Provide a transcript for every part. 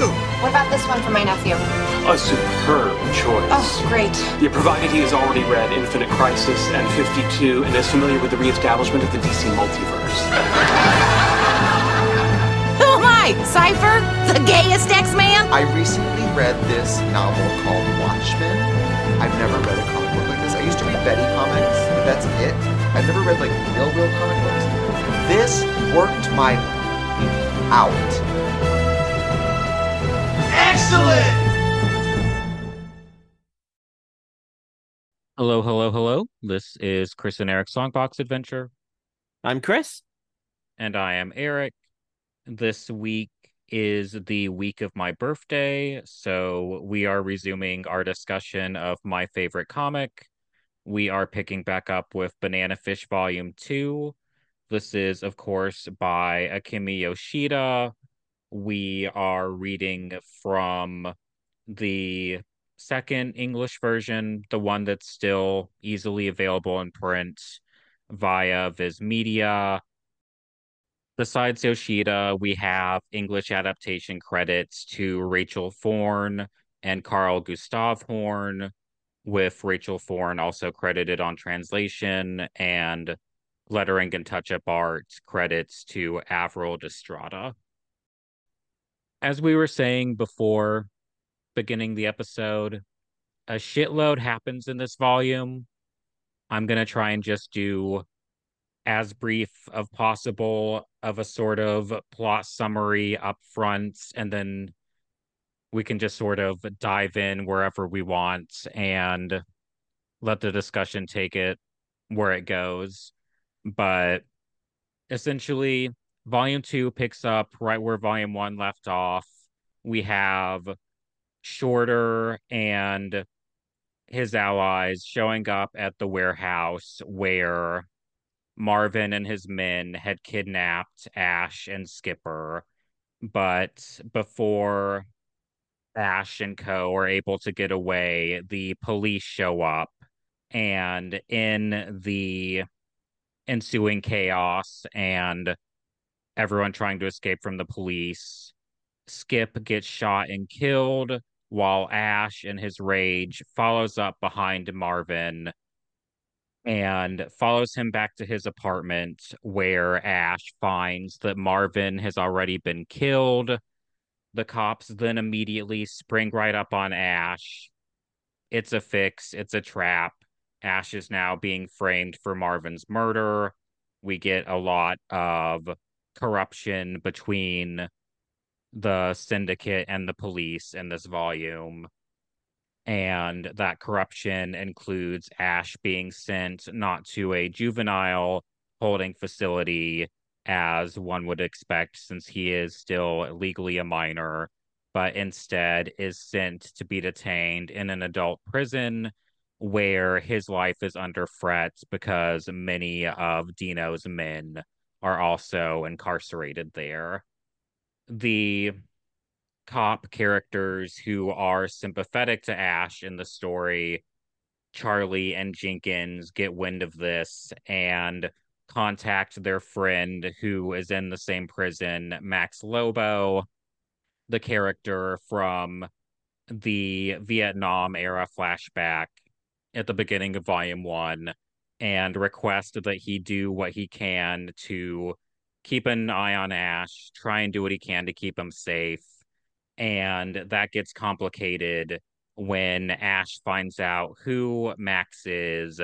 you! What about this one for my nephew? A superb choice. Oh, great. Yeah, provided he has already read Infinite Crisis and 52 and is familiar with the reestablishment of the DC multiverse. Who am I? Cypher? The gayest X-Man? I recently read this novel called Watchmen. I've never read a comic book like this. I used to read Betty comics, but that's it. I've never read like real, real comic books. This worked my out. Excellent! Hello, hello, hello. This is Chris and Eric's Songbox Adventure, I'm Chris. and I am Eric. This week is the week of my birthday, so we are resuming our discussion of my favorite comic. We are picking back up with Banana Fish Volume 2. This is, of course, by Akimi Yoshida. We are reading from the second English version, the one that's still easily available in print via Viz Media. Besides Yoshida, we have English adaptation credits to Rachel Thorne and Carl Gustav Horn, with Rachel Thorne also credited on translation and lettering and touch-up art credits to Avril Destrada. As we were saying before beginning the episode, a shitload happens in this volume. I'm going to try and just do as brief of possible of a sort of plot summary up front and then we can just sort of dive in wherever we want and let the discussion take it where it goes but essentially volume 2 picks up right where volume 1 left off we have shorter and his allies showing up at the warehouse where Marvin and his men had kidnapped Ash and Skipper. But before Ash and co are able to get away, the police show up. And in the ensuing chaos and everyone trying to escape from the police, Skip gets shot and killed, while Ash, in his rage, follows up behind Marvin and follows him back to his apartment where Ash finds that Marvin has already been killed. The cops then immediately spring right up on Ash. It's a fix, it's a trap. Ash is now being framed for Marvin's murder. We get a lot of corruption between the syndicate and the police in this volume. And that corruption includes Ash being sent not to a juvenile holding facility as one would expect since he is still legally a minor, but instead is sent to be detained in an adult prison where his life is under threat because many of Dino's men are also incarcerated there. The cop characters who are sympathetic to Ash in the story, Charlie and Jenkins, get wind of this and contact their friend who is in the same prison, Max Lobo, the character from the Vietnam era flashback at the beginning of volume one, and request that he do what he can to keep an eye on Ash, try and do what he can to keep him safe. And that gets complicated when Ash finds out who Max is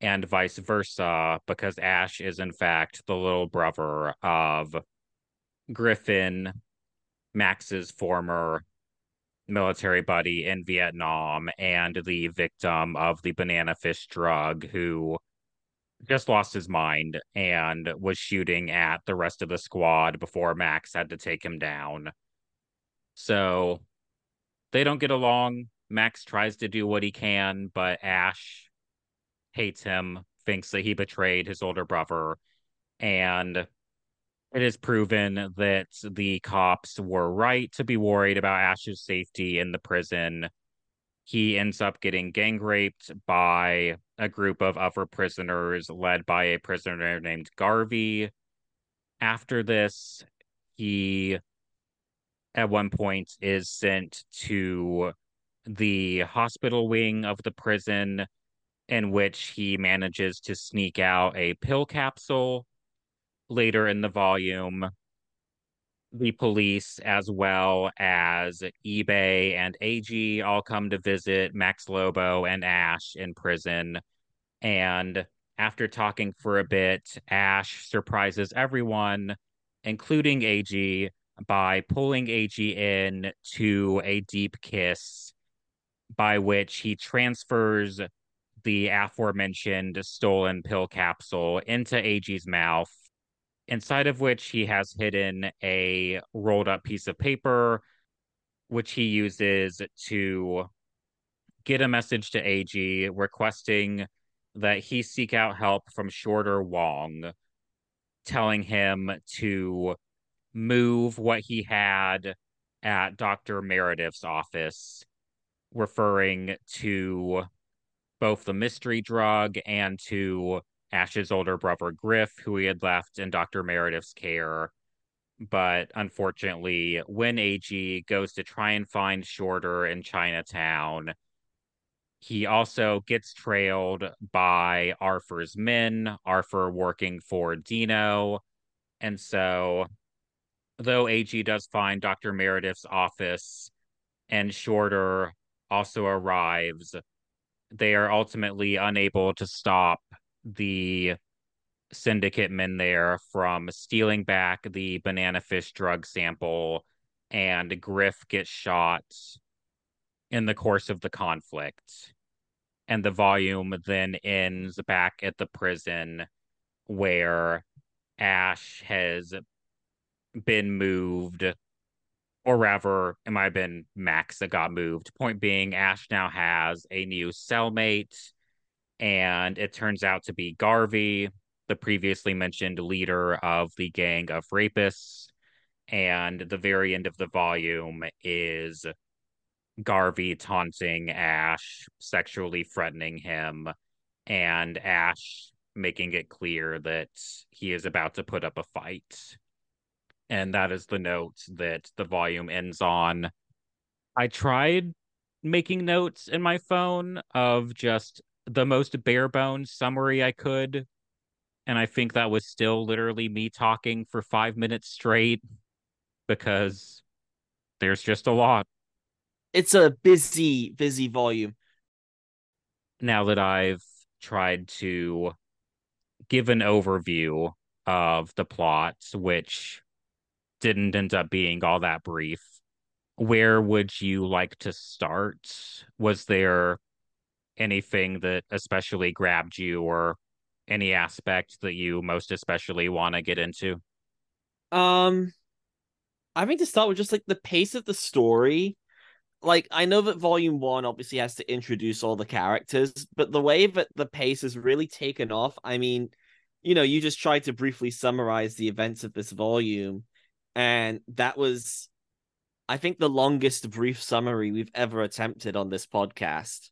and vice versa because Ash is in fact the little brother of Griffin, Max's former military buddy in Vietnam and the victim of the banana fish drug who just lost his mind and was shooting at the rest of the squad before Max had to take him down. So they don't get along. Max tries to do what he can, but Ash hates him, thinks that he betrayed his older brother, and it is proven that the cops were right to be worried about Ash's safety in the prison. He ends up getting gang raped by a group of other prisoners led by a prisoner named Garvey. After this, he at one point is sent to the hospital wing of the prison in which he manages to sneak out a pill capsule later in the volume the police as well as Ibe and Eiji all come to visit Max Lobo and Ash in prison. And after talking for a bit, Ash surprises everyone, including Eiji, by pulling Eiji in to a deep kiss, by which he transfers the aforementioned stolen pill capsule into Eiji's mouth inside of which he has hidden a rolled up piece of paper, which he uses to get a message to Eiji requesting that he seek out help from Shorter Wong, telling him to move what he had at Dr. Meredith's office, referring to both the mystery drug and to Ash's older brother Griff, who he had left in Dr. Meredith's care. But unfortunately, when Eiji goes to try and find Shorter in Chinatown, he also gets trailed by Arthur's men, Arthur working for Dino. And so, though Eiji does find Dr. Meredith's office and Shorter also arrives, they are ultimately unable to stop the syndicate men there from stealing back the banana fish drug sample, and Griff gets shot in the course of the conflict. And the volume then ends back at the prison where Ash has been moved, or rather, might have been Max that got moved. Point being, Ash now has a new cellmate and it turns out to be Garvey, the previously mentioned leader of the gang of rapists. And the very end of the volume is Garvey taunting Ash, sexually threatening him, and Ash making it clear that he is about to put up a fight. And that is the note that the volume ends on. I tried making notes in my phone of just the most bare bones summary I could. And I think that was still literally me talking for five minutes straight because there's just a lot. It's a busy, busy volume. Now that I've tried to give an overview of the plot, which didn't end up being all that brief, where would you like to start? Was there anything that especially grabbed you or any aspect that you most especially want to get into? Um I think to start with just like the pace of the story. Like I know that volume 1 obviously has to introduce all the characters, but the way that the pace has really taken off, I mean, you know, you just tried to briefly summarize the events of this volume and that was I think the longest brief summary we've ever attempted on this podcast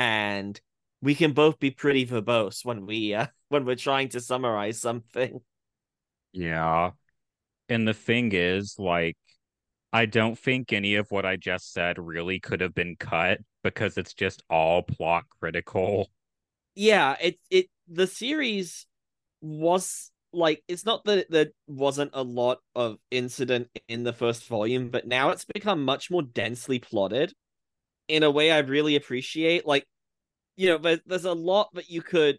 and we can both be pretty verbose when we uh, when we're trying to summarize something. Yeah. And the thing is like I don't think any of what I just said really could have been cut because it's just all plot critical. Yeah, it it the series was like it's not that there wasn't a lot of incident in the first volume, but now it's become much more densely plotted in a way I really appreciate. Like, you know, there's, there's a lot that you could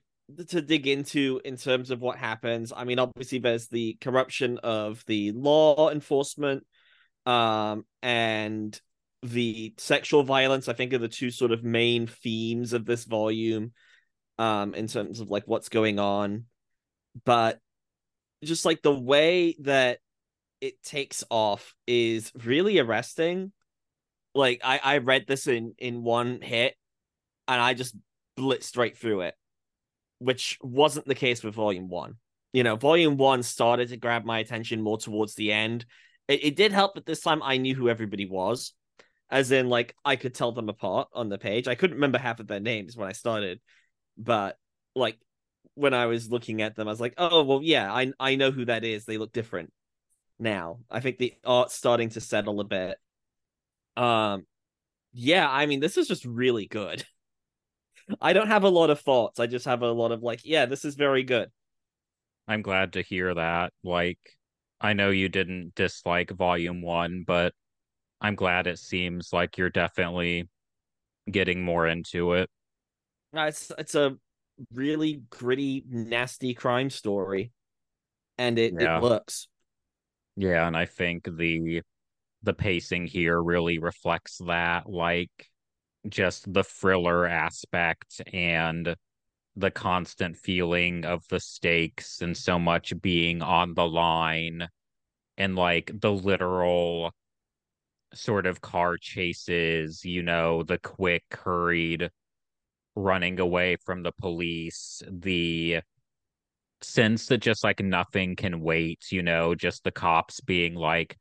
to dig into in terms of what happens. I mean, obviously, there's the corruption of the law enforcement, um, and the sexual violence. I think are the two sort of main themes of this volume, um, in terms of like what's going on. But just like the way that it takes off is really arresting like I I read this in in one hit, and I just blitzed right through it, which wasn't the case with Volume One. You know, Volume One started to grab my attention more towards the end. It, it did help but this time I knew who everybody was, as in like I could tell them apart on the page. I couldn't remember half of their names when I started, but like when I was looking at them, I was like, oh well, yeah, I I know who that is. They look different. now. I think the art's starting to settle a bit. Um, yeah, I mean, this is just really good. I don't have a lot of thoughts. I just have a lot of like, yeah, this is very good. I'm glad to hear that. Like, I know you didn't dislike volume one, but I'm glad it seems like you're definitely getting more into it. It's it's a really gritty, nasty crime story, and it, Yeah. it works. Yeah, and I think the the pacing here really reflects that, like just the thriller aspect and the constant feeling of the stakes and so much being on the line and like the literal sort of car chases, you know, the quick, hurried running away from the police, the sense that just like nothing can wait, you know, just the cops being like,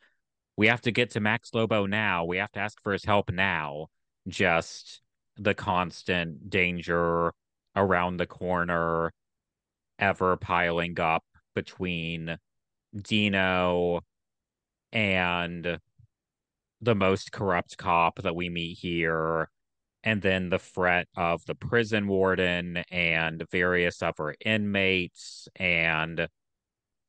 we have to get to Max Lobo now. We have to ask for his help now. Just the constant danger around the corner ever piling up between Dino and the most corrupt cop that we meet here, and then the threat of the prison warden and various other inmates and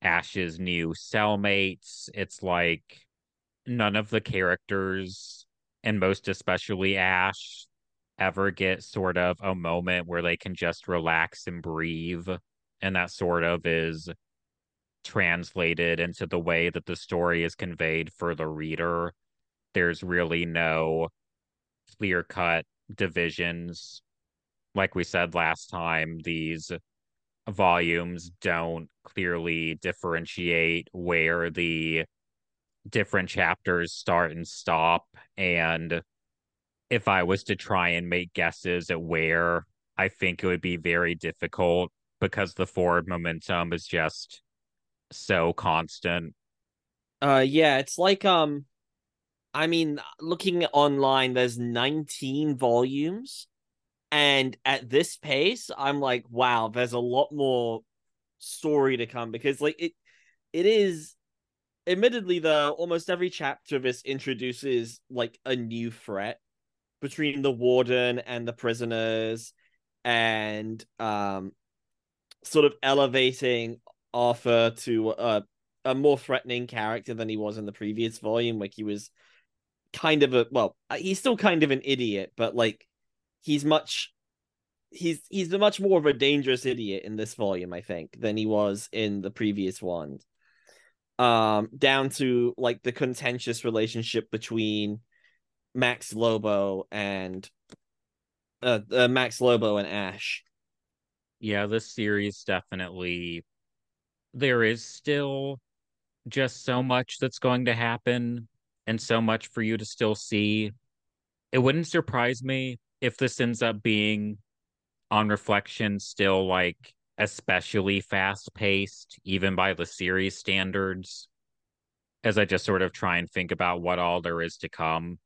Ash's new cellmates. It's like none of the characters, and most especially Ash, ever get sort of a moment where they can just relax and breathe. And that sort of is translated into the way that the story is conveyed for the reader. There's really no clear cut divisions. Like we said last time, these volumes don't clearly differentiate where the different chapters start and stop. And if I was to try and make guesses at where, I think it would be very difficult because the forward momentum is just so constant. Uh, yeah, it's like um, I mean, looking online, there's 19 volumes, and at this pace, I'm like, wow, there's a lot more story to come because like it, it is. Admittedly, the almost every chapter of this introduces like a new threat between the warden and the prisoners, and um, sort of elevating Arthur to a a more threatening character than he was in the previous volume. Like he was kind of a well, uh, he's still kind of an idiot, but like he's much he's he's much more of a dangerous idiot in this volume, I think, than he was in the previous one. Um, down to like the contentious relationship between Max Lobo and uh, uh Max Lobo and Ash. Yeah, this series definitely there is still just so much that's going to happen and so much for you to still see. It wouldn't surprise me if this ends up being on reflection still like especially fast paced even by the series standards as I just sort of try and think about what all there is to come.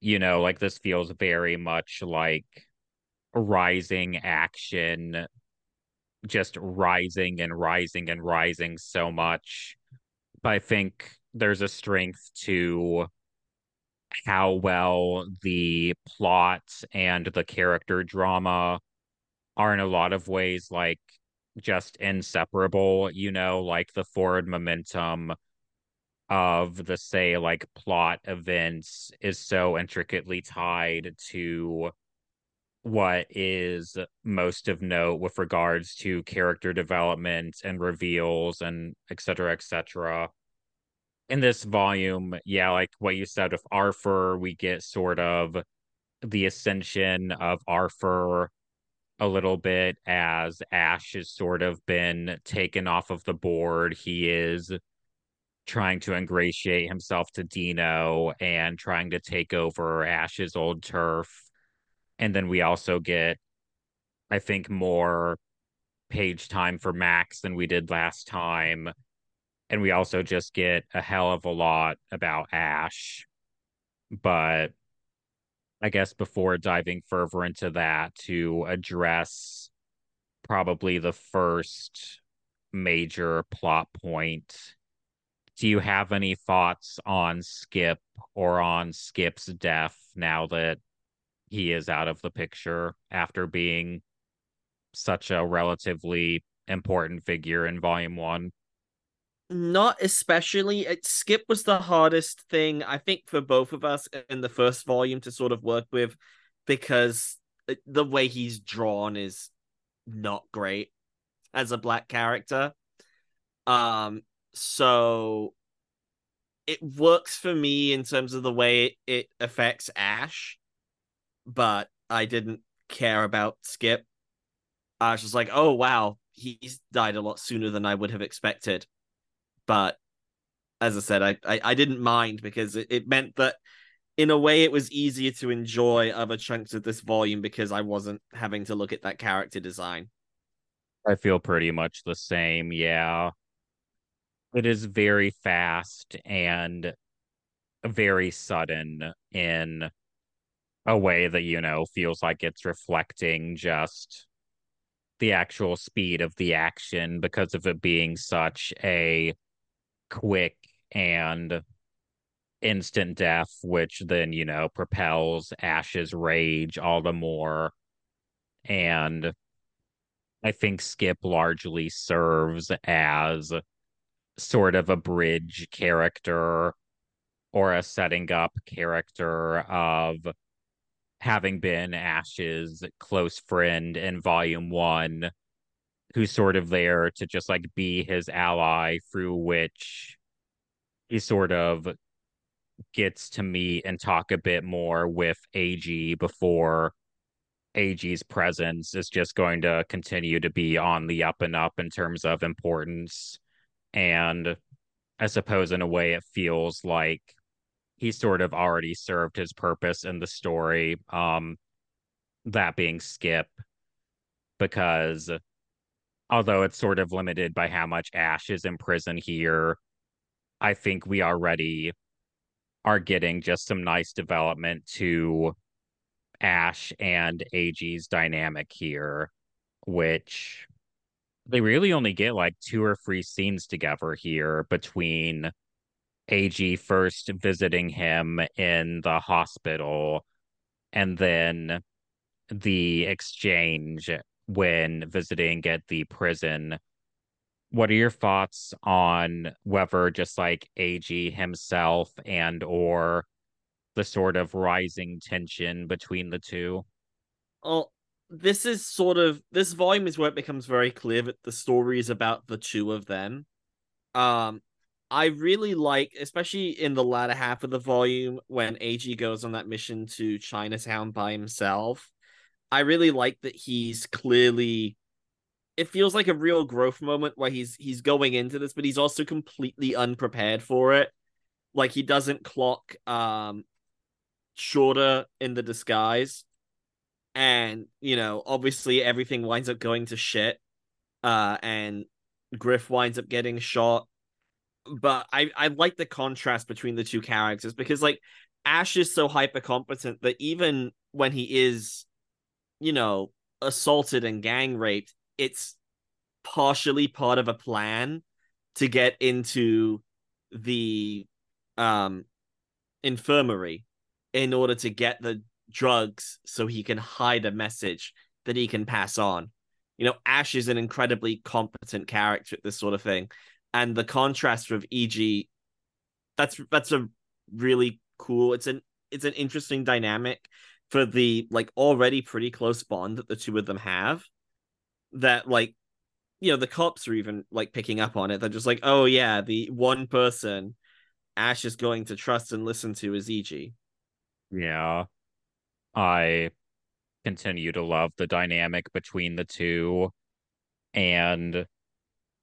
You know, like this feels very much like rising action just rising and rising and rising so much. But I think there's a strength to how well the plot and the character drama are in a lot of ways like just inseparable, you know, like the forward momentum of the say like plot events is so intricately tied to what is most of note with regards to character development and reveals and et cetera, et cetera. In this volume, yeah, like what you said with Arthur, we get sort of the ascension of Arthur a little bit as Ash has sort of been taken off of the board. He is trying to ingratiate himself to Dino and trying to take over Ash's old turf and then we also get, I think, more page time for Max than we did last time. And we also just get a hell of a lot about Ash. But I guess before diving further into that, to address probably the first major plot point do you have any thoughts on Skip or on Skip's death now that he is out of the picture after being such a relatively important figure in volume one? Not especially. It, Skip was the hardest thing, I think, for both of us in the first volume to sort of work with because the way he's drawn is not great as a black character. Um, so it works for me in terms of the way it affects Ash, but I didn't care about Skip. I was just like, oh wow, he's died a lot sooner than I would have expected. But as I said, I I, I didn't mind because it, it meant that in a way it was easier to enjoy other chunks of this volume because I wasn't having to look at that character design. I feel pretty much the same, yeah. It is very fast and very sudden in a way that, you know, feels like it's reflecting just the actual speed of the action because of it being such a quick and instant death, which then, you know, propels Ash's rage all the more. And I think Skip largely serves as sort of a bridge character or a setting up character of having been Ash's close friend in volume one, who's sort of there to just like be his ally through which he sort of gets to meet and talk a bit more with Eiji before Eiji's presence is just going to continue to be on the up and up in terms of importance. And I suppose in a way it feels like he sort of already served his purpose in the story. Um that being Skip, because although it's sort of limited by how much Ash is in prison here, I think we already are getting just some nice development to Ash and Eiji's dynamic here, which they really only get like two or three scenes together here between Eiji first visiting him in the hospital and then the exchange when visiting at the prison. What are your thoughts on whether just like Eiji himself and or the sort of rising tension between the two? Well, this is sort of this volume is where it becomes very clear that the story is about the two of them. Um, I really like, especially in the latter half of the volume when Eiji goes on that mission to Chinatown by himself. I really like that he's clearly it feels like a real growth moment where he's he's going into this, but he's also completely unprepared for it. Like he doesn't clock um shorter in the disguise. And, you know, obviously everything winds up going to shit. Uh and Griff winds up getting shot but I I like the contrast between the two characters because like Ash is so hyper competent that even when he is, you know, assaulted and gang raped, it's partially part of a plan to get into the um infirmary in order to get the drugs so he can hide a message that he can pass on. You know, Ash is an incredibly competent character at this sort of thing and the contrast with Eiji that's that's a really cool it's an it's an interesting dynamic for the like already pretty close bond that the two of them have that like you know the cops are even like picking up on it. They're just like oh yeah the one person ash is going to trust and listen to is Eiji yeah. I continue to love the dynamic between the two and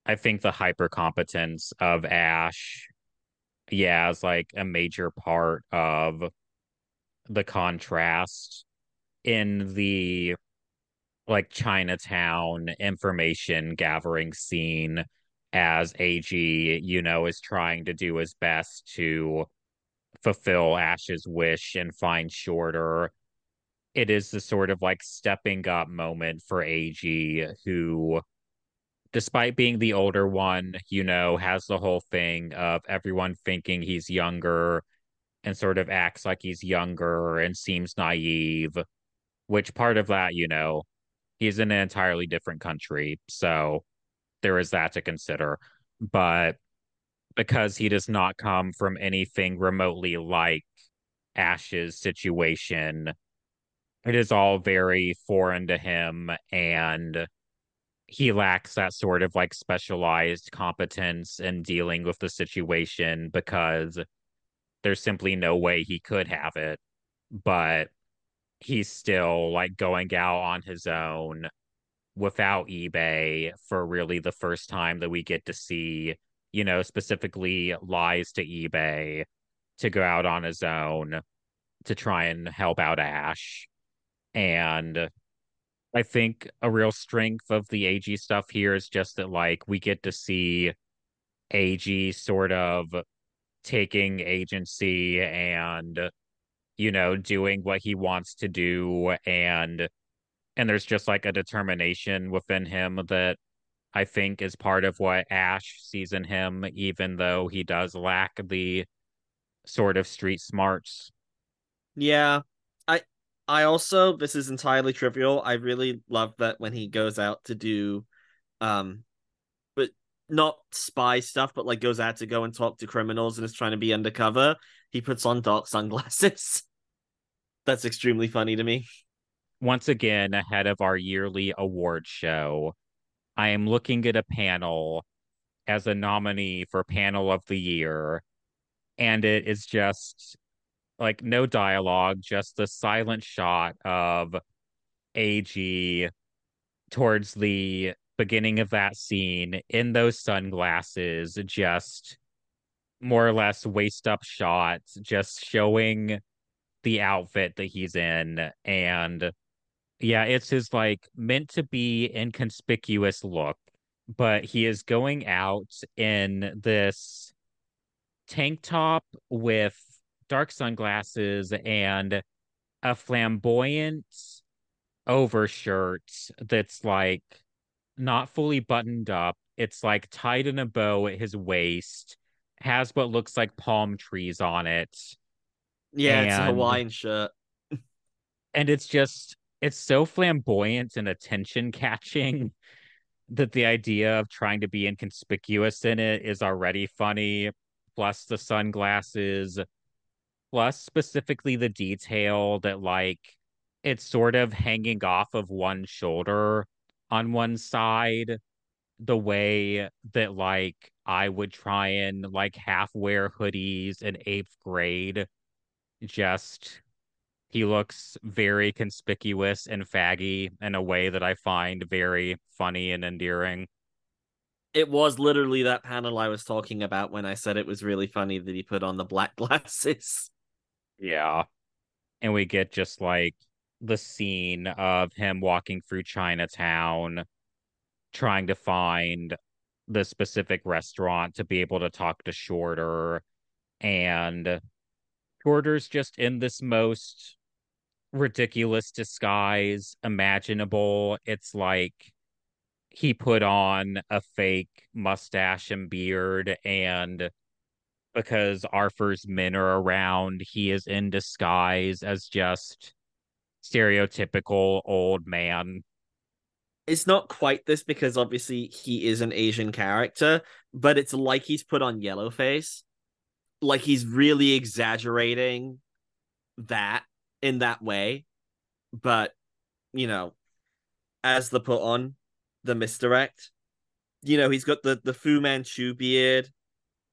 I think the hyper competence of Ash, yeah, is like a major part of the contrast in the like Chinatown information gathering scene as Eiji, you know, is trying to do his best to fulfill Ash's wish and find Shorter. It is the sort of like stepping up moment for Eiji who despite being the older one, you know, has the whole thing of everyone thinking he's younger and sort of acts like he's younger and seems naive, which part of that, you know, he's in an entirely different country. So there is that to consider. But because he does not come from anything remotely like Ash's situation, it is all very foreign to him and he lacks that sort of like specialized competence in dealing with the situation because there's simply no way he could have it but he's still like going out on his own without Ibe for really the first time that we get to see, you know, specifically lies to Ibe to go out on his own to try and help out Ash. And I think a real strength of the Eiji stuff here is just that like we get to see Eiji sort of taking agency and you know doing what he wants to do and and there's just like a determination within him that I think is part of what Ash sees in him even though he does lack the sort of street smarts. Yeah. I I also this is entirely trivial. I really love that when he goes out to do um not spy stuff, but like goes out to go and talk to criminals and is trying to be undercover, he puts on dark sunglasses. That's extremely funny to me. Once again, ahead of our yearly award show, I am looking at a panel as a nominee for panel of the year and it is just like no dialogue, just the silent shot of Eiji towards the beginning of that scene in those sunglasses, just more or less waist up shots, just showing the outfit that he's in. And yeah, it's his like meant to be inconspicuous look, but he is going out in this tank top with dark sunglasses and a flamboyant overshirt that's like not fully buttoned up. It's like tied in a bow at his waist, has what looks like palm trees on it. Yeah, it's a And- Hawaiian shirt. And it's just, it's so flamboyant and attention catching that the idea of trying to be inconspicuous in it is already funny. Plus the sunglasses, plus specifically the detail that, like, it's sort of hanging off of one shoulder on one side the way that like I would try and like half wear hoodies in eighth grade. Just he looks very conspicuous and faggy in a way that I find very funny and endearing. It was literally that panel I was talking about when I said it was really funny that he put on the black glasses. Yeah. And we get just like the scene of him walking through Chinatown trying to find the specific restaurant to be able to talk to Shorter. And Shorter's just in this most ridiculous disguise imaginable. It's like he put on a fake mustache and beard and because Arthur's men are around, he is in disguise as just stereotypical old man. It's not quite this because obviously he is an Asian character, but it's like he's put on yellow face. Like he's really exaggerating that in that way. But, you know, as the put on, the misdirect, you know, he's got the, the Fu Manchu beard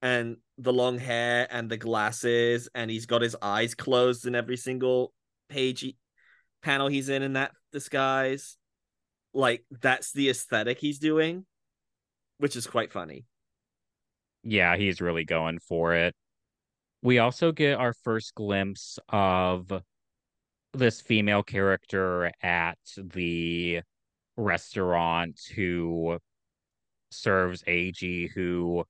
and the long hair and the glasses, and he's got his eyes closed in every single page panel he's in in that disguise. Like that's the aesthetic he's doing, which is quite funny. Yeah, he's really going for it. We also get our first glimpse of this female character at the restaurant who serves Eiji, who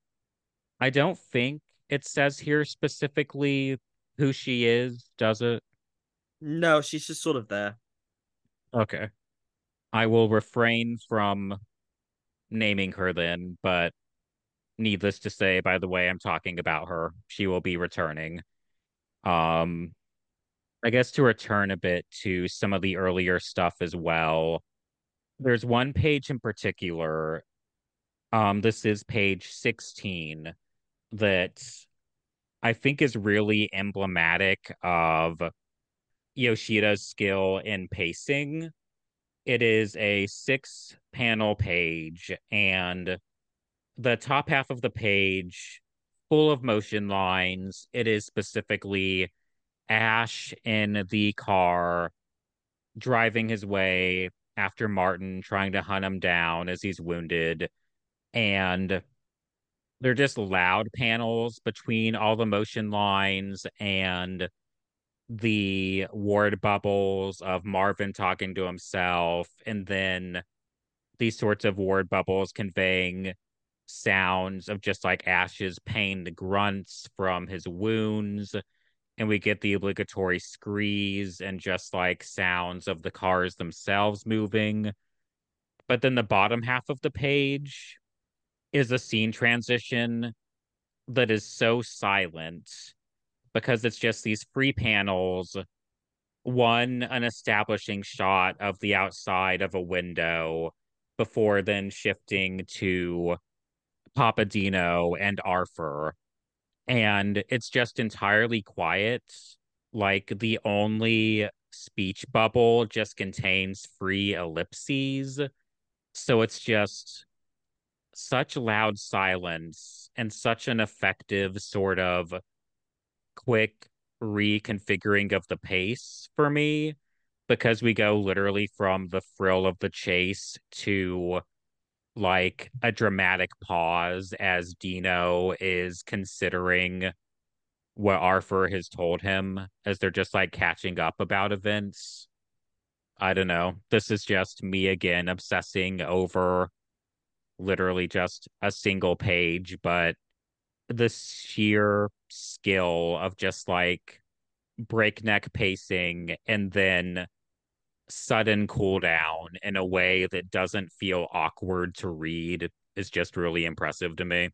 I don't think it says here specifically who she is, does it? No, she's just sort of there. Okay. I will refrain from naming her then, but needless to say, by the way, I'm talking about her. She will be returning. Um, I guess to return a bit to some of the earlier stuff as well. There's one page in particular. Um, this is page 16 that I think is really emblematic of Yoshida's skill in pacing. It is a six panel page, and the top half of the page, full of motion lines. It is specifically Ash in the car driving his way after Martin trying to hunt him down as he's wounded. And they're just loud panels between all the motion lines and the ward bubbles of Marvin talking to himself, and then these sorts of ward bubbles conveying sounds of just like Ash's pained grunts from his wounds. And we get the obligatory screes and just like sounds of the cars themselves moving. But then the bottom half of the page is a scene transition that is so silent because it's just these free panels one an establishing shot of the outside of a window before then shifting to Papadino and Arthur. And it's just entirely quiet like the only speech bubble just contains free ellipses. So it's just such loud silence and such an effective sort of quick reconfiguring of the pace for me because we go literally from the thrill of the chase to like a dramatic pause as Dino is considering what Arthur has told him as they're just like catching up about events. I don't know. This is just me again obsessing over literally just a single page, but the sheer skill of just like breakneck pacing and then sudden cooldown in a way that doesn't feel awkward to read is just really impressive to me.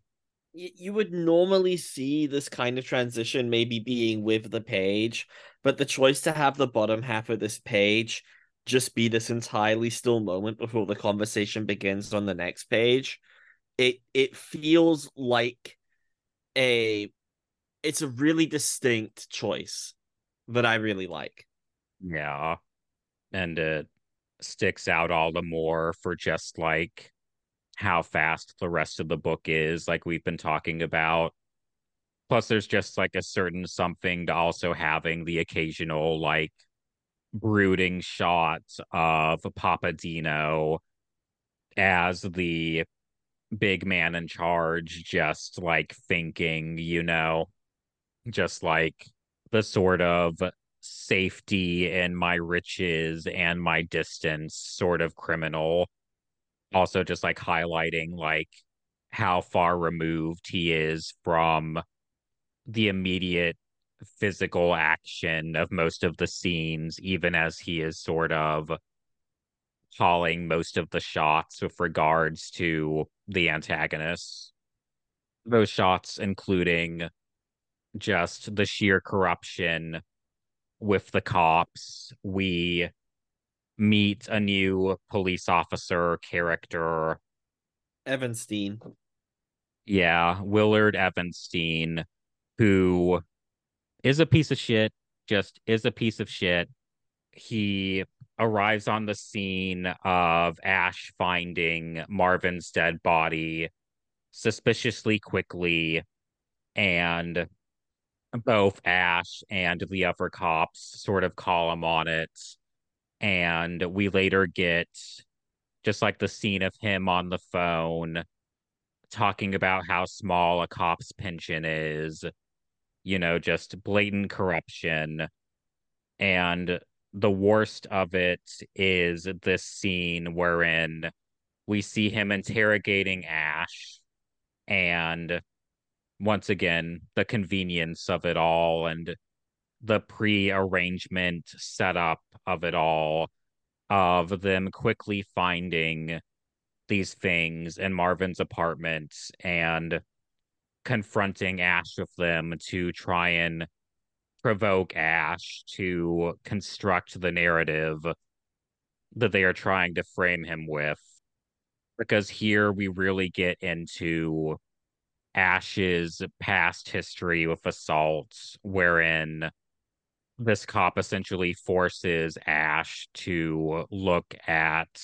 You would normally see this kind of transition maybe being with the page, but the choice to have the bottom half of this page just be this entirely still moment before the conversation begins on the next page, it it feels like a it's a really distinct choice that I really like. Yeah. And it sticks out all the more for just like how fast the rest of the book is, like we've been talking about. Plus, there's just like a certain something to also having the occasional like brooding shot of Papa Dino as the big man in charge, just like thinking, you know, just like the sort of safety in my riches and my distance sort of criminal. Also, just like highlighting like how far removed he is from the immediate physical action of most of the scenes, even as he is sort of calling most of the shots with regards to the antagonists. Those shots including just the sheer corruption with the cops. We meet a new police officer character. Evanstein. Yeah, Willard Evanstein, who is a piece of shit, just is a piece of shit. He arrives on the scene of Ash finding Marvin's dead body suspiciously quickly, and both Ash and the other cops sort of call him on it. And we later get just like the scene of him on the phone talking about how small a cop's pension is, you know, just blatant corruption. And the worst of it is this scene wherein we see him interrogating Ash and once again the convenience of it all and the pre-arrangement setup of it all of them quickly finding these things in Marvin's apartment and confronting Ash with them to try and provoke Ash to construct the narrative that they are trying to frame him with. Because here we really get into Ash's past history with assaults, wherein this cop essentially forces Ash to look at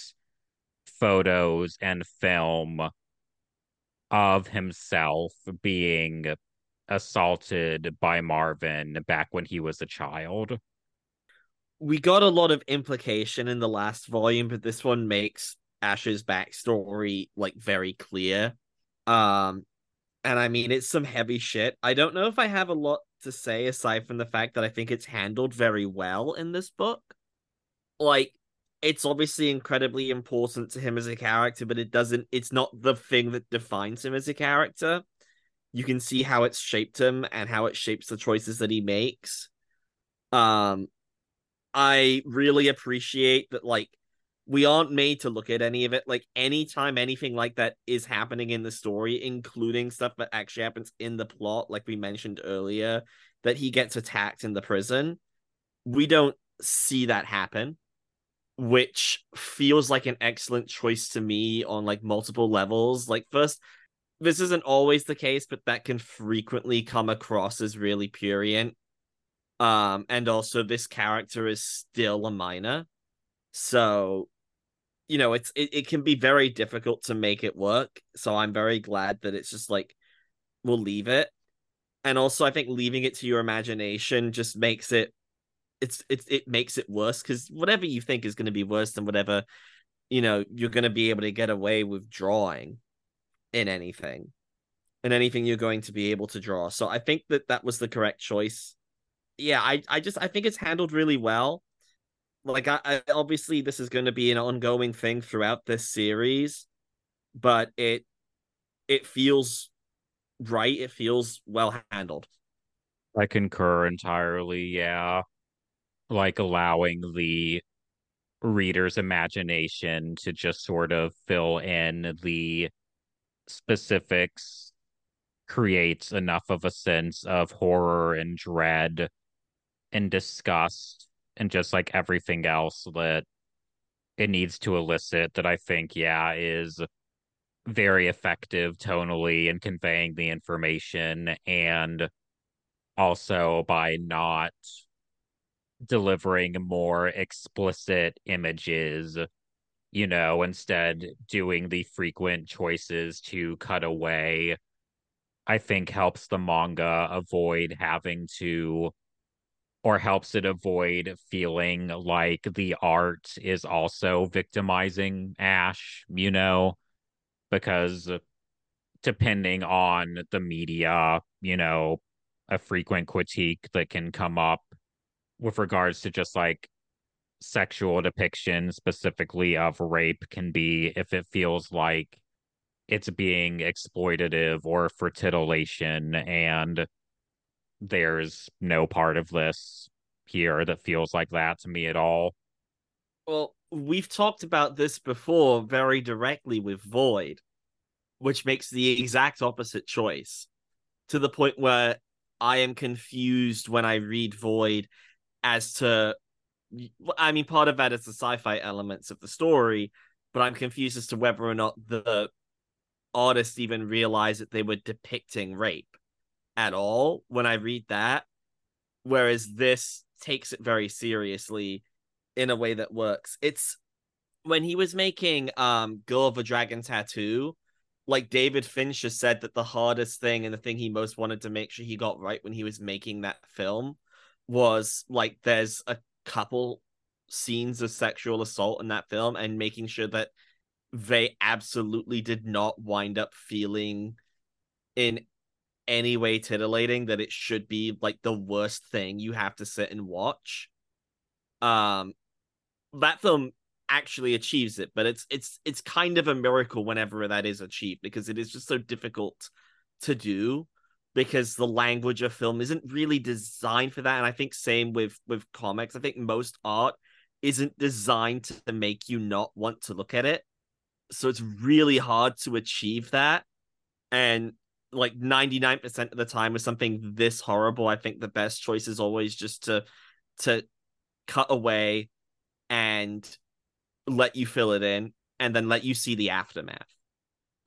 photos and film of himself being assaulted by Marvin back when he was a child. We got a lot of implication in the last volume, but this one makes Ash's backstory like very clear. Um and I mean it's some heavy shit. I don't know if I have a lot to say aside from the fact that I think it's handled very well in this book. Like it's obviously incredibly important to him as a character, but it doesn't it's not the thing that defines him as a character. You can see how it's shaped him and how it shapes the choices that he makes. Um I really appreciate that like we aren't made to look at any of it. Like anytime anything like that is happening in the story, including stuff that actually happens in the plot, like we mentioned earlier, that he gets attacked in the prison, we don't see that happen, which feels like an excellent choice to me on like multiple levels. Like first, this isn't always the case, but that can frequently come across as really purient. Um, and also this character is still a minor so, you know, it's it, it can be very difficult to make it work. So I'm very glad that it's just like we'll leave it. And also I think leaving it to your imagination just makes it it's it's it makes it worse because whatever you think is going to be worse than whatever you know you're going to be able to get away with drawing in anything in anything you're going to be able to draw so i think that that was the correct choice yeah i i just i think it's handled really well like I, I obviously this is going to be an ongoing thing throughout this series, but it it feels right. It feels well handled. I concur entirely. Yeah, like allowing the reader's imagination to just sort of fill in the specifics creates enough of a sense of horror and dread and disgust and just like everything else that it needs to elicit that I think, yeah, is very effective tonally in conveying the information and also by not delivering more explicit images you know instead doing the frequent choices to cut away i think helps the manga avoid having to or helps it avoid feeling like the art is also victimizing Ash, you know, because depending on the media, you know, a frequent critique that can come up with regards to just like sexual depiction specifically of rape can be if it feels like it's being exploitative or for titillation and there's no part of this here that feels like that to me at all. Well, we've talked about this before very directly with Void, which makes the exact opposite choice to the point where I am confused when I read Void as to I mean part of that is the sci-fi elements of the story, but I'm confused as to whether or not the artist even realized that they were depicting rape at all when I read that. Whereas this takes it very seriously in a way that works. It's when he was making um Girl of a Dragon Tattoo, like David Fincher said that the hardest thing and the thing he most wanted to make sure he got right when he was making that film was like there's a couple scenes of sexual assault in that film and making sure that they absolutely did not wind up feeling in any way titillating that it should be like the worst thing you have to sit and watch. Um that film actually achieves it, but it's it's it's kind of a miracle whenever that is achieved because it is just so difficult to do because the language of film isn't really designed for that and I think same with with comics. I think most art isn't designed to make you not want to look at it. so it's really hard to achieve that. And like 99% of the time with something this horrible, I think the best choice is always just to to cut away and let you fill it in and then let you see the aftermath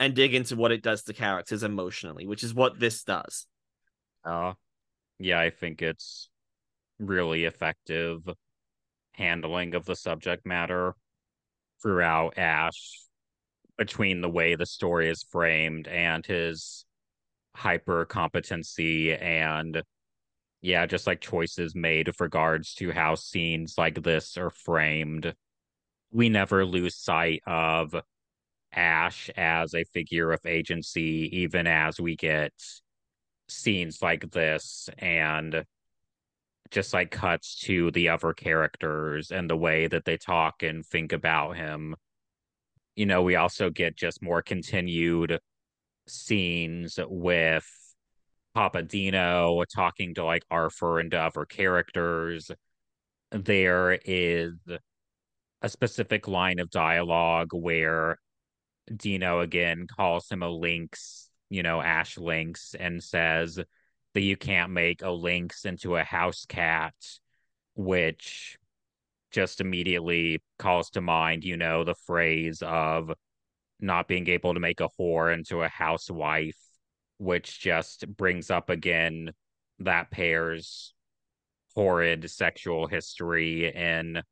and dig into what it does to characters emotionally, which is what this does. Uh, yeah, I think it's really effective handling of the subject matter throughout Ash between the way the story is framed and his hyper competency and yeah, just like choices made with regards to how scenes like this are framed. We never lose sight of Ash as a figure of agency, even as we get scenes like this and just like cuts to the other characters and the way that they talk and think about him. You know, we also get just more continued scenes with Papa Dino talking to like Arthur and other characters. There is a specific line of dialogue where Dino again calls him a lynx, you know, Ash Lynx, and says that you can't make a lynx into a house cat, which just immediately calls to mind, you know, the phrase of not being able to make a whore into a housewife, which just brings up again that pair's horrid sexual history in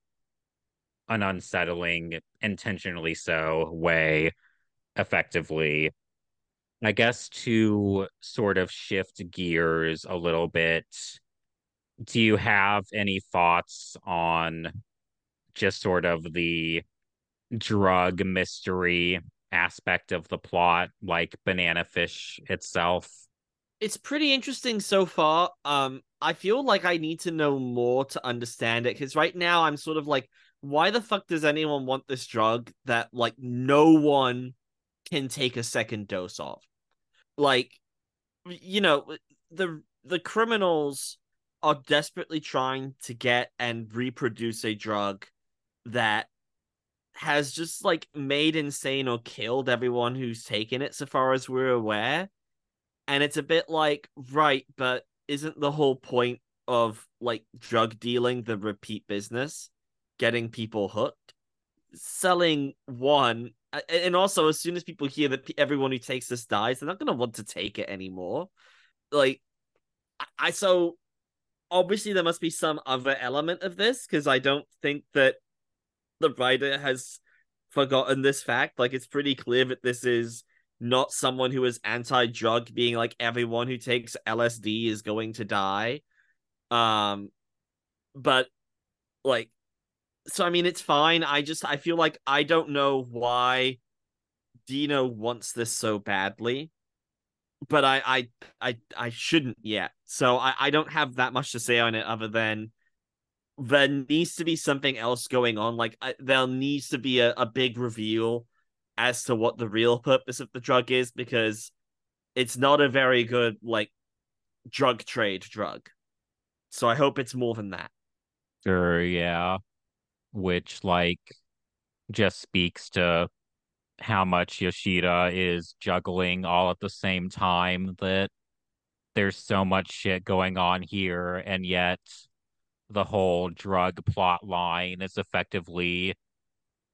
an unsettling, intentionally so way, effectively. I guess to sort of shift gears a little bit, do you have any thoughts on just sort of the drug mystery aspect of the plot, like Banana Fish itself? It's pretty interesting so far. Um, I feel like I need to know more to understand it because right now I'm sort of like, why the fuck does anyone want this drug that like no one can take a second dose of? Like, you know, the the criminals are desperately trying to get and reproduce a drug that has just like made insane or killed everyone who's taken it so far as we're aware and it's a bit like right but isn't the whole point of like drug dealing the repeat business getting people hooked selling one and also as soon as people hear that everyone who takes this dies they're not going to want to take it anymore like i so obviously there must be some other element of this because i don't think that the writer has forgotten this fact. Like it's pretty clear that this is not someone who is anti-drug being like everyone who takes LSD is going to die. Um but like so I mean it's fine. I just I feel like I don't know why Dino wants this so badly. But I I I I shouldn't yet. So I, I don't have that much to say on it other than there needs to be something else going on. Like I, there needs to be a, a big reveal as to what the real purpose of the drug is because it's not a very good like drug trade drug. So I hope it's more than that. Sure, yeah. Which like just speaks to how much Yoshida is juggling all at the same time that there's so much shit going on here and yet the whole drug plot line is effectively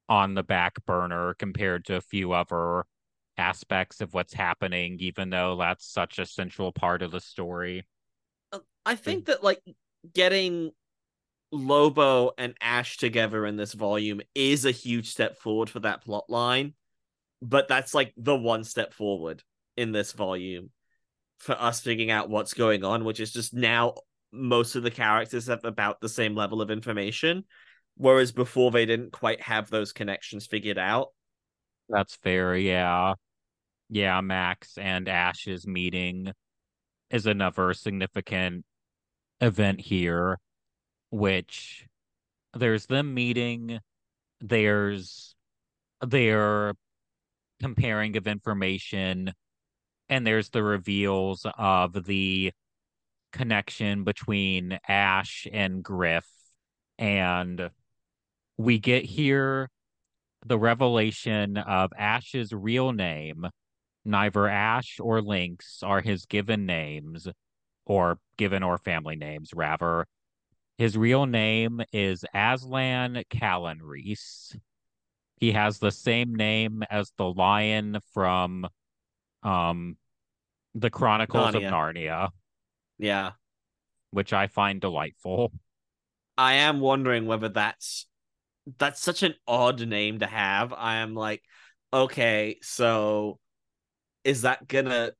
on the back burner compared to a few other aspects of what's happening, even though that's such a central part of the story. Uh, I think that like getting Lobo and Ash together in this volume is a huge step forward for that plot line, but that's like the one step forward in this volume for us figuring out what's going on, which is just now most of the characters have about the same level of information, whereas before they didn't quite have those connections figured out. That's fair, yeah. Yeah, Max and Ash's meeting is another significant event here, which there's them meeting, there's their comparing of information, and there's the reveals of the connection between Ash and Griff. And we get here the revelation of Ash's real name, neither Ash or Lynx are his given names, or given or family names, rather. His real name is Aslan Callan Reese. He has the same name as the lion from um the Chronicles of Narnia. Narnia, Yeah. which I find delightful. I am wondering whether that's that's such an odd name to have. I am like, okay, so is that gonna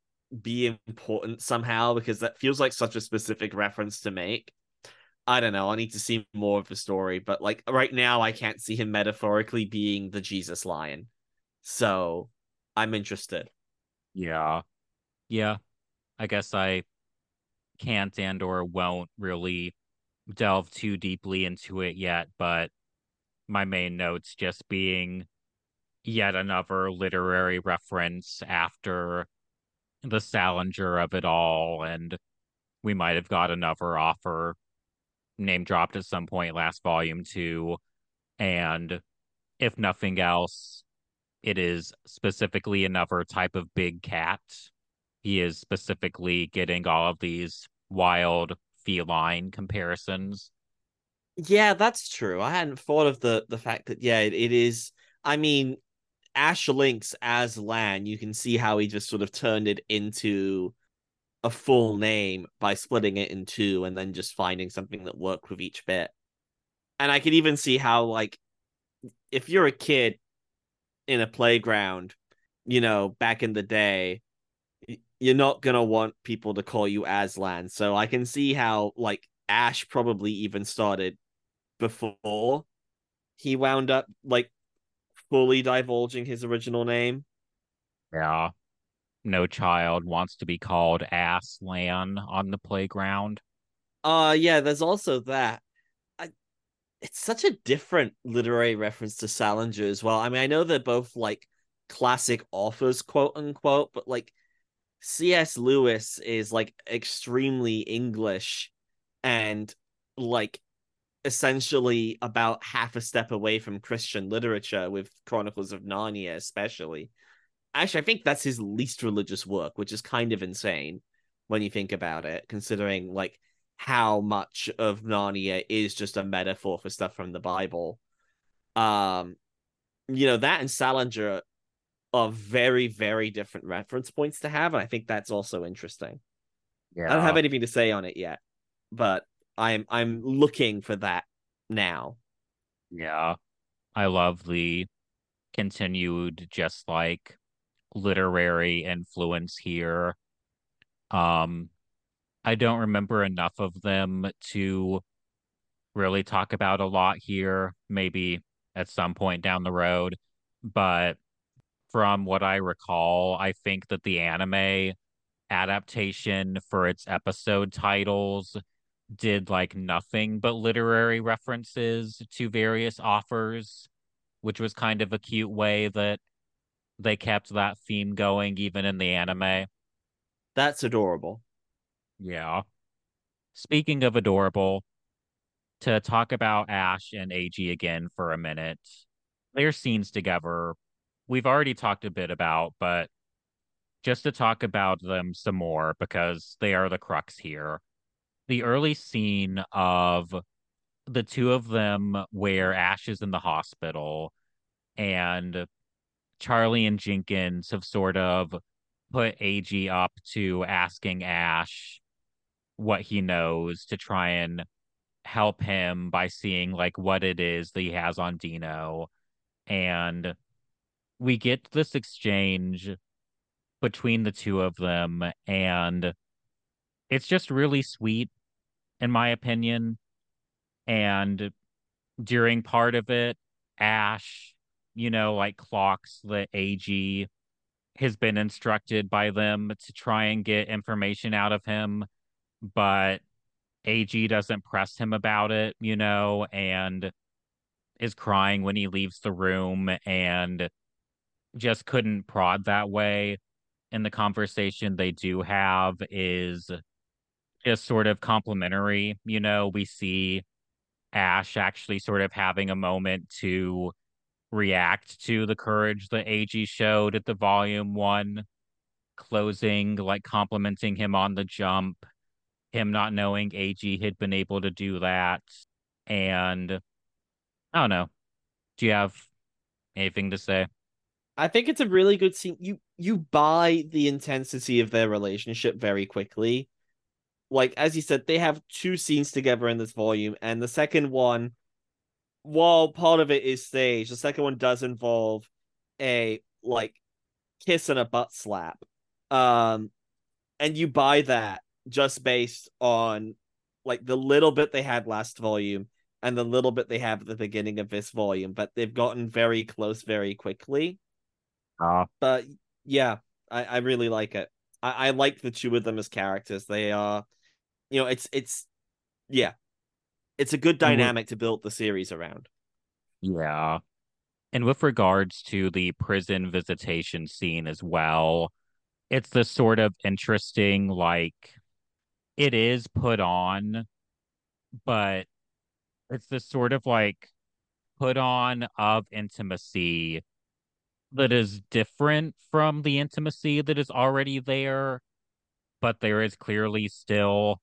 be important somehow? Because that feels like such a specific reference to make. I don't know. I need to see more of the story, but like right now, I can't see him metaphorically being the Jesus lion. So I'm interested. Yeah. Yeah. I guess I can't and or won't really delve too deeply into it yet, but my main notes just being yet another literary reference after the Salinger of it all, and we might have got another offer name dropped at some point last volume two. And if nothing else, it is specifically another type of big cat. He is specifically getting all of these wild feline comparisons. Yeah, that's true. I hadn't thought of the the fact that yeah, it, it is. I mean, Ash Lynx as Lan, you can see how he just sort of turned it into a full name by splitting it in two and then just finding something that worked with each bit. And I could even see how like if you're a kid in a playground, you know, back in the day, you're not gonna want people to call you Aslan. So I can see how like Ash probably even started before he wound up like fully divulging his original name. Yeah. No child wants to be called ass Lan on the playground. Uh yeah, there's also that. I it's such a different literary reference to Salinger as well. I mean, I know they're both like classic authors, quote unquote, but like C.S. Lewis is like extremely English and like essentially about half a step away from Christian literature with Chronicles of Narnia, especially. Actually, I think that's his least religious work, which is kind of insane when you think about it, considering like how much of Narnia is just a metaphor for stuff from the Bible. Um, you know, that and Salinger are very, very different reference points to have, and I think that's also interesting. Yeah. I don't have anything to say on it yet, but I'm I'm looking for that now. Yeah. I love the continued just like literary influence here. Um I don't remember enough of them to really talk about a lot here, maybe at some point down the road, but from what I recall, I think that the anime adaptation for its episode titles did like nothing but literary references to various offers, which was kind of a cute way that they kept that theme going even in the anime. That's adorable. Yeah. Speaking of adorable, to talk about Ash and Eiji again for a minute, their scenes together, we've already talked a bit about, but just to talk about them some more because they are the crux here. The early scene of the two of them where Ash is in the hospital and Charlie and Jenkins have sort of put Eiji up to asking Ash what he knows to try and help him by seeing like what it is that he has on Dino. And we get this exchange between the two of them and it's just really sweet in my opinion. And during part of it, Ash, you know, like clocks the Eiji has been instructed by them to try and get information out of him, but Eiji doesn't press him about it, you know, and is crying when he leaves the room and just couldn't prod that way. And the conversation they do have is just sort of complimentary. You know, we see Ash actually sort of having a moment to react to the courage that Eiji showed at the volume one closing, like complimenting him on the jump, him not knowing Eiji had been able to do that. And I don't know. Do you have anything to say? I think it's a really good scene. You you buy the intensity of their relationship very quickly. Like as you said, they have two scenes together in this volume, and the second one, while part of it is staged, the second one does involve a like kiss and a butt slap. Um and you buy that just based on like the little bit they had last volume and the little bit they have at the beginning of this volume, but they've gotten very close very quickly. Uh, But yeah, I, I really like it. I, I like the two of them as characters. They are, you know, it's it's yeah, it's a good dynamic to build the series around. yeah. And with regards to the prison visitation scene as well, it's this sort of interesting, like, it is put on, but it's this sort of like put on of intimacy that is different from the intimacy that is already there, but there is clearly still,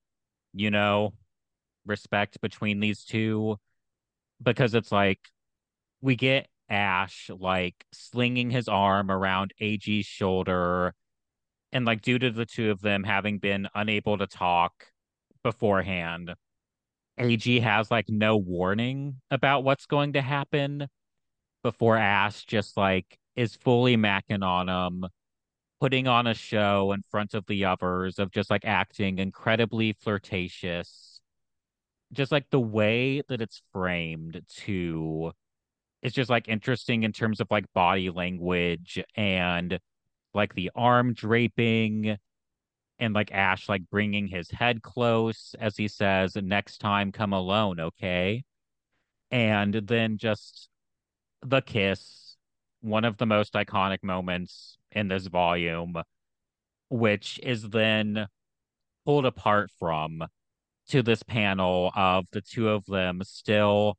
you know, respect between these two because it's like we get Ash like slinging his arm around Eiji's shoulder and like due to the two of them having been unable to talk beforehand Eiji has like no warning about what's going to happen before Ash just like is fully macking on him, putting on a show in front of the others of just like acting incredibly flirtatious. Just like the way that it's framed to it's just like interesting in terms of like body language and like the arm draping and like Ash like bringing his head close as he says next time come alone okay? And then just the kiss one of the most iconic moments in this volume which is then pulled apart from to this panel of the two of them still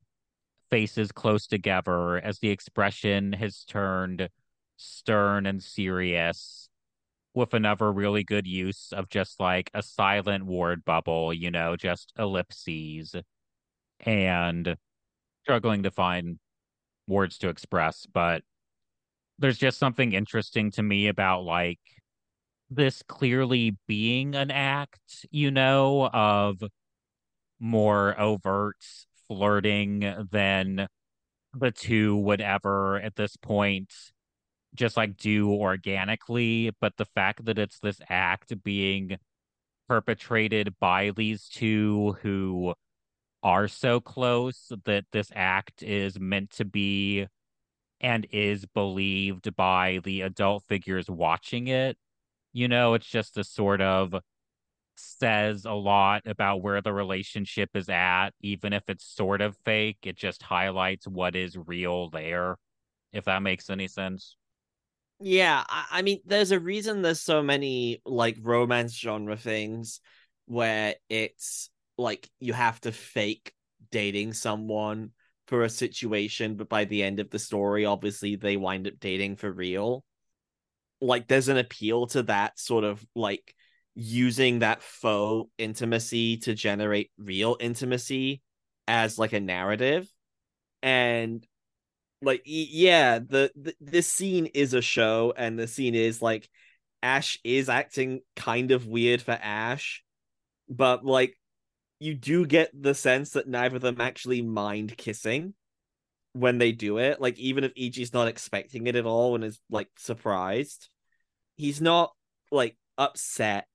faces close together as the expression has turned stern and serious with another really good use of just like a silent word bubble, you know, just ellipses and struggling to find words to express. But there's just something interesting to me about like this clearly being an act, you know, of more overt flirting than the two would ever at this point just like do organically, but the fact that it's this act being perpetrated by these two who are so close that this act is meant to be and is believed by the adult figures watching it. You know, it's just a sort of says a lot about where the relationship is at, even if it's sort of fake. It just highlights what is real there, if that makes any sense. Yeah, I, I mean, there's a reason there's so many like romance genre things where it's like you have to fake dating someone for a situation, but by the end of the story, obviously they wind up dating for real. Like, there's an appeal to that sort of like using that faux intimacy to generate real intimacy as like a narrative. And like yeah the, the this scene is a show and the scene is like ash is acting kind of weird for ash but like you do get the sense that neither of them actually mind kissing when they do it like even if Eiji's not expecting it at all and is like surprised he's not like upset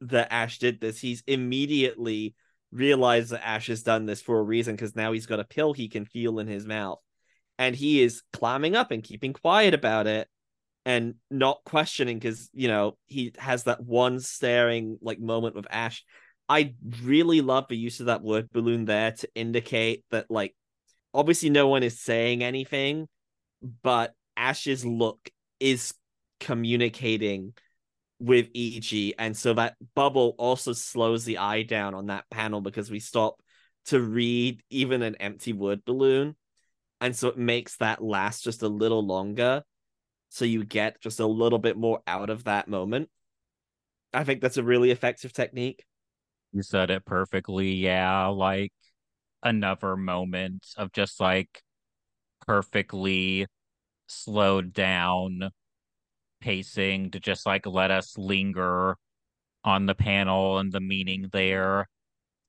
that ash did this. He's immediately realized that ash has done this for a reason because now he's got a pill he can feel in his mouth. And he is climbing up and keeping quiet about it and not questioning because you know he has that one staring like moment with ash. I really love the use of that word balloon there to indicate that like obviously no one is saying anything but ash's look is communicating with Eiji and so that bubble also slows the eye down on that panel because we stop to read even an empty word balloon and so it makes that last just a little longer so you get just a little bit more out of that moment i think that's a really effective technique You said it perfectly. Yeah, like another moment of just like perfectly slowed down pacing to just like let us linger on the panel and the meaning there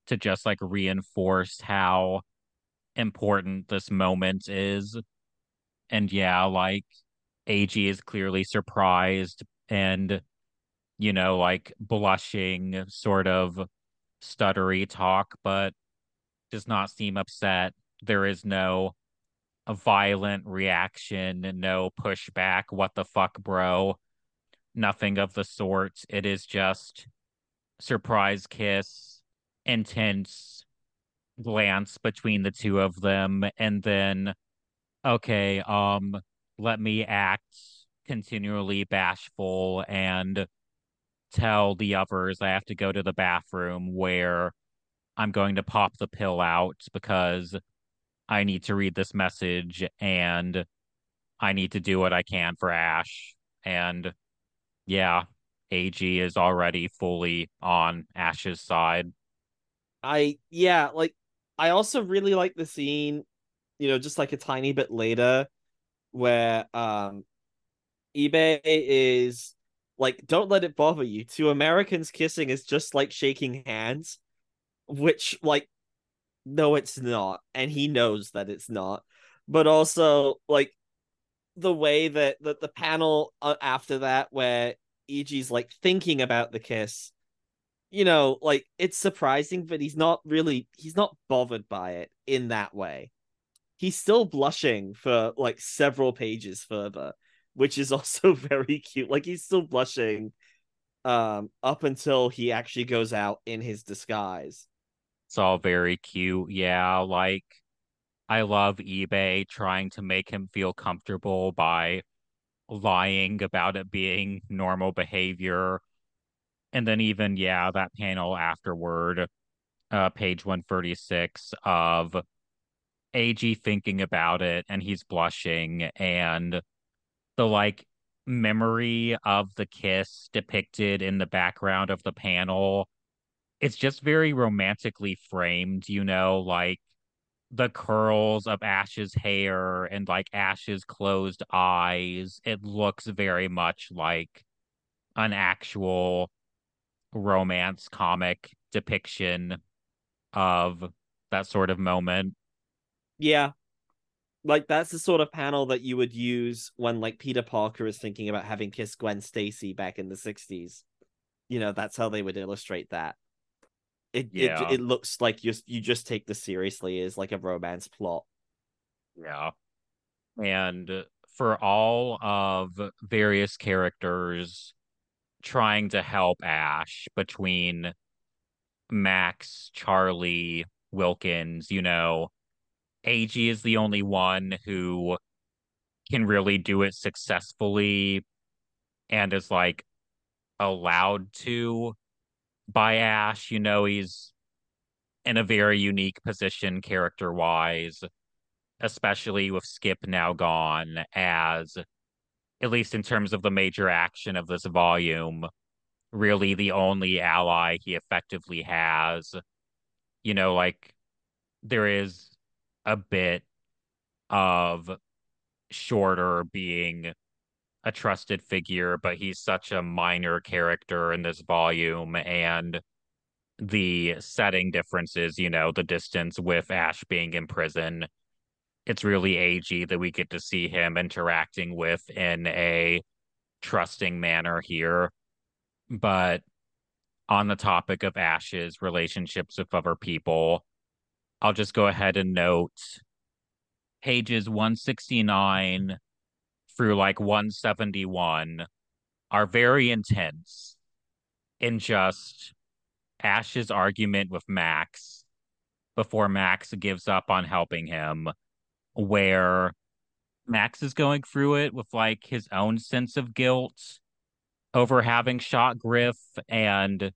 to just like reinforce how important this moment is. And yeah, like Eiji is clearly surprised and you know, like blushing, sort of stuttery talk, but does not seem upset. There is no a violent reaction, no pushback. What the fuck, bro? Nothing of the sort. It is just surprise kiss, intense glance between the two of them, and then okay, um, let me act continually bashful and tell the others I have to go to the bathroom where I'm going to pop the pill out because I need to read this message and I need to do what I can for Ash. And yeah, Eiji is already fully on Ash's side. I yeah, like I also really like the scene, you know, just like a tiny bit later where um Ibe is like don't let it bother you. To Americans kissing is just like shaking hands, which like no it's not and he knows that it's not. But also like the way that that the panel uh, after that where Eiji's like thinking about the kiss you know, like it's surprising, but he's not really he's not bothered by it in that way. He's still blushing for like several pages further, which is also very cute. Like he's still blushing um up until he actually goes out in his disguise. It's all very cute. Yeah, like I love Ibe trying to make him feel comfortable by lying about it being normal behavior and then even yeah that panel afterward uh page 136 of Eiji thinking about it and he's blushing and the like memory of the kiss depicted in the background of the panel it's just very romantically framed you know like the curls of ash's hair and like ash's closed eyes it looks very much like an actual romance comic depiction of that sort of moment. Yeah. Like that's the sort of panel that you would use when like Peter Parker is thinking about having kissed Gwen Stacy back in the 60s. You know, that's how they would illustrate that. It Yeah. it, it looks like you you just take this seriously as like a romance plot. Yeah. And for all of various characters trying to help Ash between Max, Charlie, Wilkins, you know, Eiji is the only one who can really do it successfully and is like allowed to by Ash. You know, he's in a very unique position character wise, especially with Skip now gone, as at least in terms of the major action of this volume, really the only ally he effectively has. You know, like there is a bit of shorter being a trusted figure, but he's such a minor character in this volume and the setting differences, you know, the distance with Ash being in prison. It's really Eiji that we get to see him interacting with in a trusting manner here. But on the topic of Ash's relationships with other people, I'll just go ahead and note pages 169 through like 171 are very intense in just Ash's argument with Max before Max gives up on helping him, where Max is going through it with like his own sense of guilt over having shot Griff and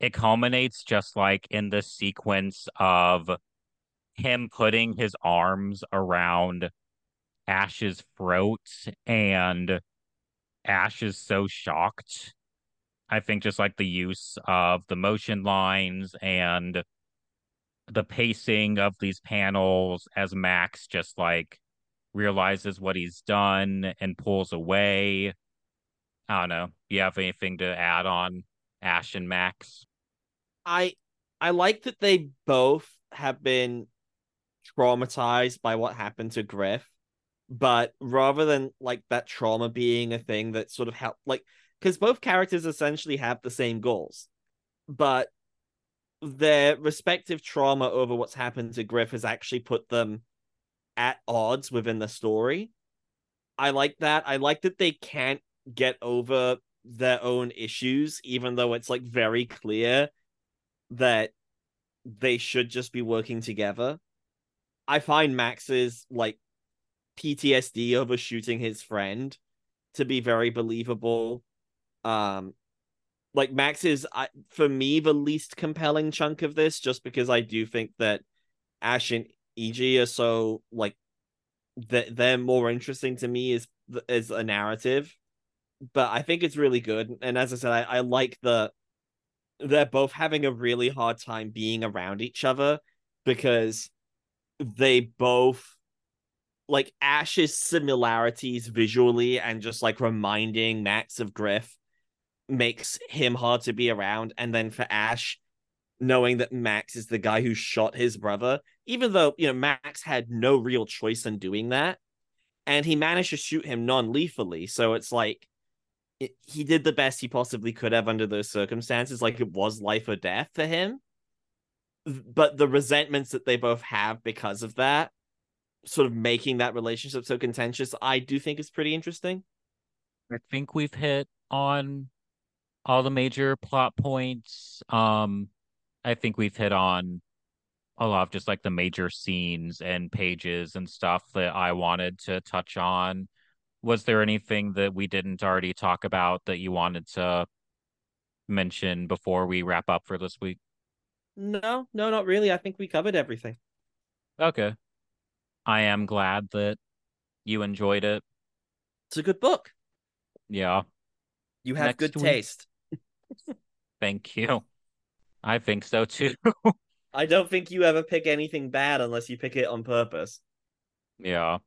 it culminates just like in this sequence of him putting his arms around Ash's throat and Ash is so shocked. I think just like the use of the motion lines and the pacing of these panels as Max just like realizes what he's done and pulls away. I don't know. You have anything to add on Ash and Max? I I like that they both have been traumatized by what happened to Griff, but rather than like that trauma being a thing that sort of help like because both characters essentially have the same goals, but their respective trauma over what's happened to Griff has actually put them at odds within the story. I like that. I like that they can't get over their own issues, even though it's like very clear that they should just be working together. I find Max's like PTSD over shooting his friend to be very believable. Um like Max is I, for me the least compelling chunk of this just because I do think that Ash and Eiji are so like that they're more interesting to me as as a narrative. But I think it's really good. And as I said, I, I like the they're both having a really hard time being around each other because they both like Ash's similarities visually and just like reminding Max of Griff makes him hard to be around. And then for Ash, knowing that Max is the guy who shot his brother, even though, you know, Max had no real choice in doing that. And he managed to shoot him non lethally. So it's like it, he did the best he possibly could have under those circumstances. Like it was life or death for him. But the resentments that they both have because of that sort of making that relationship so contentious, I do think is pretty interesting. I think we've hit on all the major plot points. Um, I think we've hit on a lot of just like the major scenes and pages and stuff that I wanted to touch on. Was there anything that we didn't already talk about that you wanted to mention before we wrap up for this week? No, no, not really. I think we covered everything. Okay. I am glad that you enjoyed it. It's a good book. Yeah. You have Next good week- taste. Thank you. I think so too. I don't think you ever pick anything bad unless you pick it on purpose. yeah.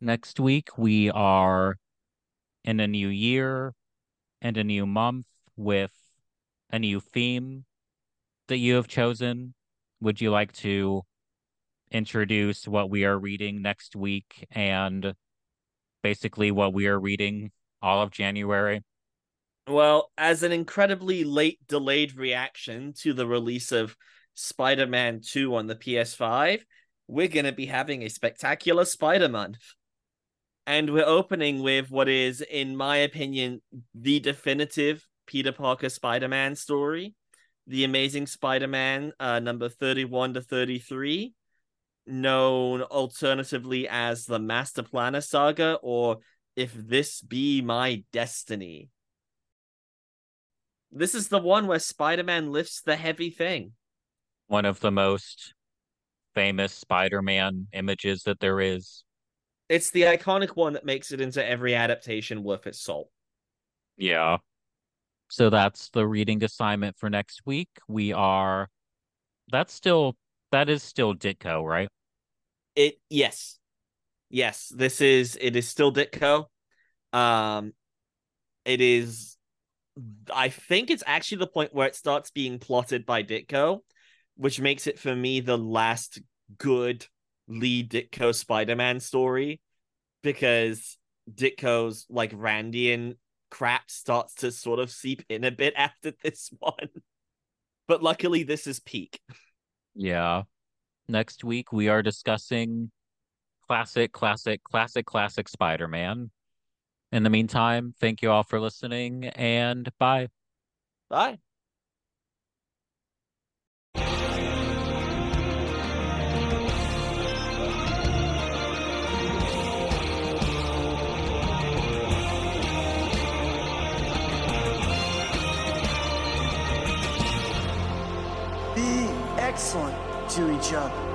Next week, we are in a new year and a new month with a new theme that you have chosen. Would you like to introduce what we are reading next week and basically what we are reading all of January? Well, as an incredibly late delayed reaction to the release of Spider Man 2 on the PS5, we're going to be having a spectacular Spider Month. And we're opening with what is, in my opinion, the definitive Peter Parker Spider Man story The Amazing Spider Man, uh, number 31 to 33, known alternatively as the Master Planner Saga or If This Be My Destiny. This is the one where Spider Man lifts the heavy thing. One of the most famous Spider Man images that there is. It's the iconic one that makes it into every adaptation worth its salt. Yeah. So that's the reading assignment for next week. We are that's still that is still Ditko, right? It yes. Yes, this is it is still Ditko. Um it is I think it's actually the point where it starts being plotted by Ditko, which makes it for me the last good Lee Ditko Spider-Man story because Ditko's like Randian crap starts to sort of seep in a bit after this one. But luckily this is peak. Yeah. Next week we are discussing classic, classic, classic, classic Spider-Man. In the meantime, thank you all for listening and bye. Bye. Be excellent to each other.